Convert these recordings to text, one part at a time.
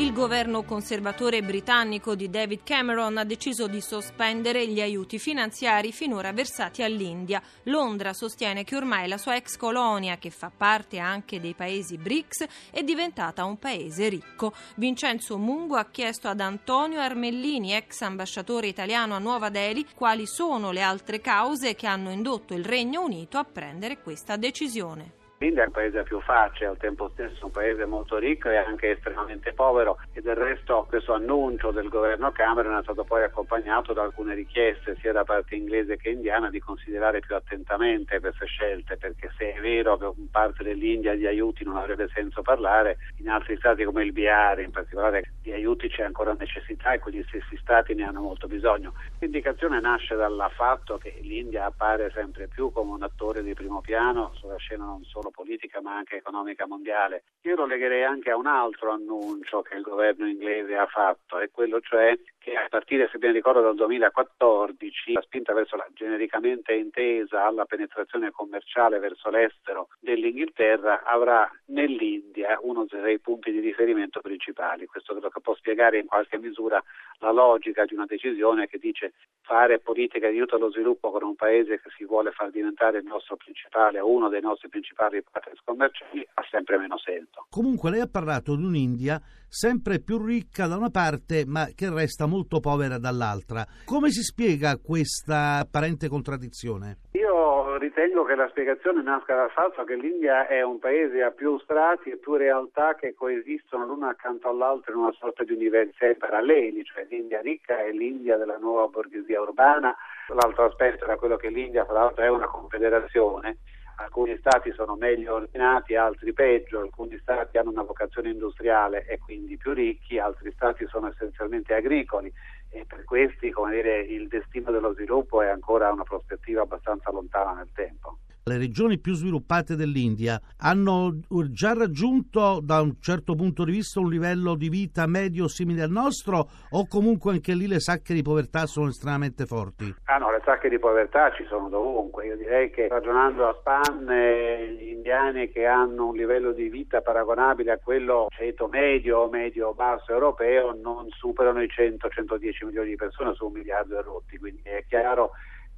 Il governo conservatore britannico di David Cameron ha deciso di sospendere gli aiuti finanziari finora versati all'India. Londra sostiene che ormai la sua ex colonia, che fa parte anche dei paesi BRICS, è diventata un paese ricco. Vincenzo Mungo ha chiesto ad Antonio Armellini, ex ambasciatore italiano a Nuova Delhi, quali sono le altre cause che hanno indotto il Regno Unito a prendere questa decisione. L'India è un paese più facile, al tempo stesso un paese molto ricco e anche estremamente povero e del resto questo annuncio del governo Cameron è stato poi accompagnato da alcune richieste sia da parte inglese che indiana di considerare più attentamente queste scelte perché se è vero che parte dell'India di aiuti non avrebbe senso parlare, in altri stati come il Bihar in particolare di aiuti c'è ancora necessità e quegli stessi stati ne hanno molto bisogno. L'indicazione nasce dal fatto che l'India appare sempre più come un attore di primo piano sulla scena non solo politica ma anche economica mondiale. Io lo legherei anche a un altro annuncio che il governo inglese ha fatto, e quello cioè che a partire, se ben ricordo, dal 2014 la spinta verso la genericamente intesa alla penetrazione commerciale verso l'estero dell'Inghilterra avrà nell'India uno dei punti di riferimento principali. Questo credo che può spiegare in qualche misura la logica di una decisione che dice fare politica di aiuto allo sviluppo con un paese che si vuole far diventare il nostro principale uno dei nostri principali partner commerciali ha sempre meno senso. Comunque lei ha parlato di un'India sempre più ricca da una parte ma che resta molto povera dall'altra. Come si spiega questa apparente contraddizione? Io ritengo che la spiegazione nasca dal fatto che l'India è un paese a più strati e più realtà che coesistono l'una accanto all'altra in una sorta di università paralleli, cioè l'India ricca è l'India della nuova borghesia urbana, l'altro aspetto era quello che l'India fra l'altro è una confederazione alcuni stati sono meglio ordinati, altri peggio, alcuni stati hanno una vocazione industriale e quindi più ricchi, altri stati sono essenzialmente agricoli. E per questi dire, il destino dello sviluppo è ancora una prospettiva abbastanza lontana nel tempo le regioni più sviluppate dell'India hanno già raggiunto da un certo punto di vista un livello di vita medio simile al nostro o comunque anche lì le sacche di povertà sono estremamente forti? Ah no, le sacche di povertà ci sono dovunque. Io direi che ragionando a spanne gli indiani che hanno un livello di vita paragonabile a quello ceto medio o medio-basso europeo non superano i 100-110 milioni di persone su un miliardo e rotti, quindi è chiaro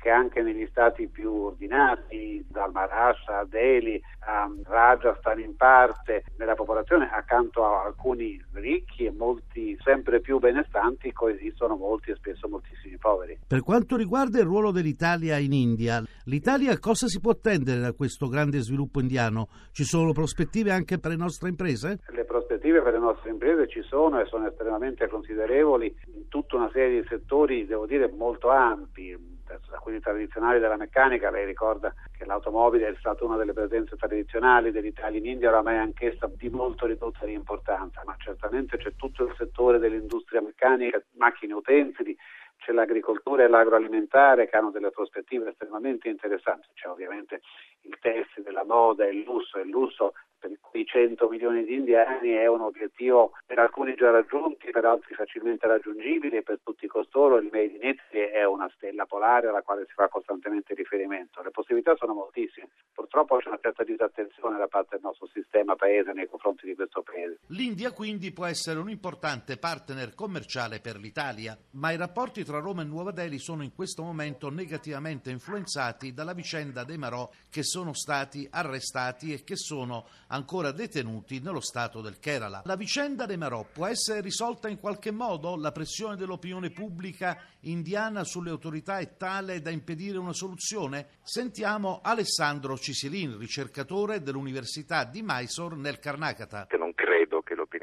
che anche negli stati più ordinati, dal Maharashtra a Delhi a Rajasthan in parte, nella popolazione accanto a alcuni ricchi e molti sempre più benestanti coesistono molti e spesso moltissimi poveri. Per quanto riguarda il ruolo dell'Italia in India, l'Italia cosa si può attendere da questo grande sviluppo indiano? Ci sono prospettive anche per le nostre imprese? Le prospettive per le nostre imprese ci sono e sono estremamente considerevoli in tutta una serie di settori, devo dire, molto ampi da quelli tradizionali della meccanica, lei ricorda che l'automobile è stata una delle presenze tradizionali dell'Italia in India, oramai anch'essa di molto ridotta di importanza, ma certamente c'è tutto il settore dell'industria meccanica, macchine utensili, c'è l'agricoltura e l'agroalimentare che hanno delle prospettive estremamente interessanti, c'è ovviamente il tessile, la moda, il lusso, il lusso per quei 100 milioni di indiani è un obiettivo per alcuni già raggiunti, per altri facilmente raggiungibile e per tutti costoro il Made in Italy è una stella polare alla quale si fa costantemente riferimento. Le possibilità sono moltissime, purtroppo c'è una certa disattenzione da parte del nostro sistema paese nei confronti di questo paese. L'India quindi può essere un importante partner commerciale per l'Italia, ma i rapporti tra Roma e Nuova Delhi sono in questo momento negativamente influenzati dalla vicenda dei Marò che sono stati arrestati e che sono ancora detenuti nello stato del Kerala. La vicenda dei Marò può essere risolta in qualche modo? La pressione dell'opinione pubblica indiana sulle autorità è tale da impedire una soluzione? Sentiamo Alessandro Cisilin, ricercatore dell'Università di Mysore nel Karnataka.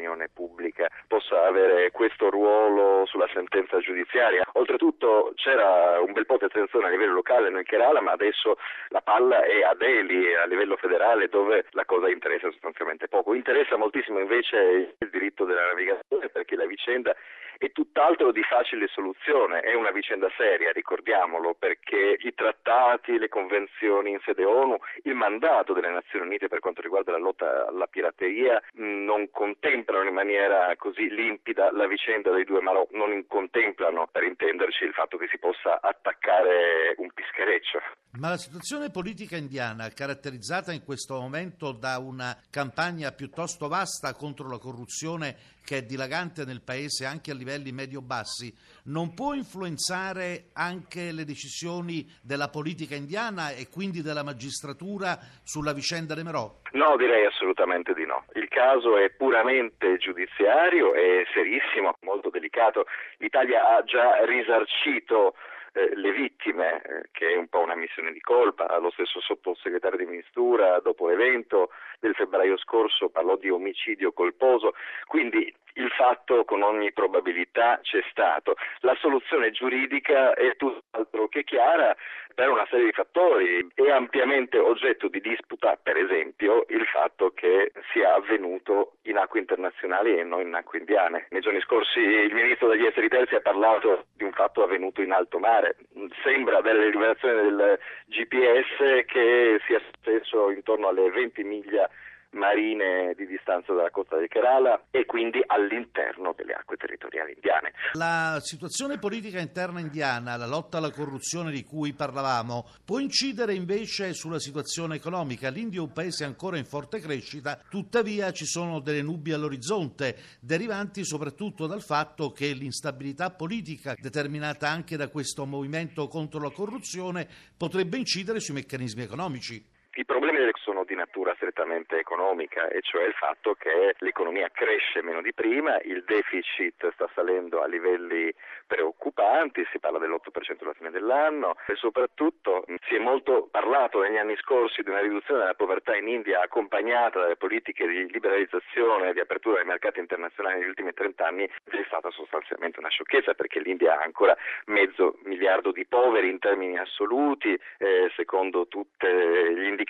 L'opinione pubblica possa avere questo ruolo sulla sentenza giudiziaria. Oltretutto c'era un bel po' di attenzione a livello locale nel Kerala, ma adesso la palla è a Delhi, a livello federale, dove la cosa interessa sostanzialmente poco. Interessa moltissimo invece il diritto della navigazione perché la vicenda è tutt'altro di facile soluzione, è una vicenda seria, ricordiamolo, perché i trattati, le convenzioni in sede ONU, il mandato delle Nazioni Unite per quanto riguarda la lotta alla pirateria non contemplano in maniera così limpida la vicenda dei due Marò, non contemplano, per intenderci, il fatto che si possa attaccare un pischereccio. Ma la situazione politica indiana, caratterizzata in questo momento da una campagna piuttosto vasta contro la corruzione che è dilagante nel paese anche a livelli medio-bassi, non può influenzare anche le decisioni della politica indiana e quindi della magistratura sulla vicenda De Merò? No, direi assolutamente di no. Il caso è puramente giudiziario, è serissimo, molto delicato. L'Italia ha già risarcito eh, le vittime, eh, che è un po' una missione di colpa. Lo stesso sottosegretario di Ministura, dopo l'evento del febbraio scorso, parlò di omicidio colposo. Quindi il fatto con ogni probabilità c'è stato. La soluzione giuridica è tutt'altro che chiara per una serie di fattori. È ampiamente oggetto di disputa, per esempio, il fatto che sia avvenuto in acque internazionali e non in acque indiane. Nei giorni scorsi il ministro degli esteri terzi ha parlato di un fatto avvenuto in alto mare. Sembra dalle rivelazioni del GPS che sia stesso intorno alle 20 miglia marine di distanza dalla costa del Kerala e quindi all'interno delle acque territoriali indiane. La situazione politica interna indiana, la lotta alla corruzione di cui parlavamo, può incidere invece sulla situazione economica. L'India è un paese ancora in forte crescita, tuttavia ci sono delle nubi all'orizzonte, derivanti soprattutto dal fatto che l'instabilità politica determinata anche da questo movimento contro la corruzione potrebbe incidere sui meccanismi economici. I problemi sono di natura strettamente economica, e cioè il fatto che l'economia cresce meno di prima, il deficit sta salendo a livelli preoccupanti, si parla dell'8% alla fine dell'anno e soprattutto si è molto parlato negli anni scorsi di una riduzione della povertà in India accompagnata dalle politiche di liberalizzazione e di apertura dei mercati internazionali negli ultimi 30 anni, è stata sostanzialmente una sciocchezza perché l'India ha ancora mezzo miliardo di poveri in termini assoluti, eh, secondo tutti gli indicatori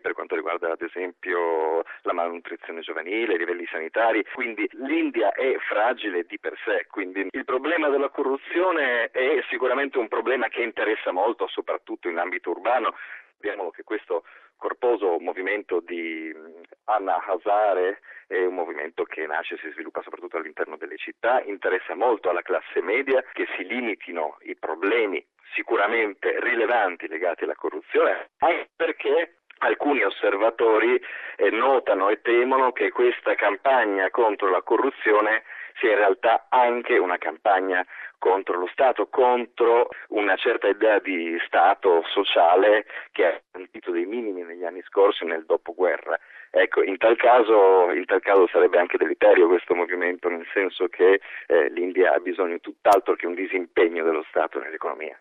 per quanto riguarda ad esempio la malnutrizione giovanile, i livelli sanitari, quindi l'India è fragile di per sé, quindi il problema della corruzione è sicuramente un problema che interessa molto, soprattutto in ambito urbano. Vediamo che questo corposo movimento di Anna Hazare è un movimento che nasce e si sviluppa soprattutto all'interno delle città, interessa molto alla classe media che si limitino i problemi sicuramente rilevanti legati alla corruzione, anche perché alcuni osservatori eh, notano e temono che questa campagna contro la corruzione sia in realtà anche una campagna contro lo Stato, contro una certa idea di Stato sociale che ha sentito dei minimi negli anni scorsi nel dopoguerra. Ecco, in tal, caso, in tal caso sarebbe anche deleterio questo movimento, nel senso che eh, l'India ha bisogno tutt'altro che un disimpegno dello Stato nell'economia.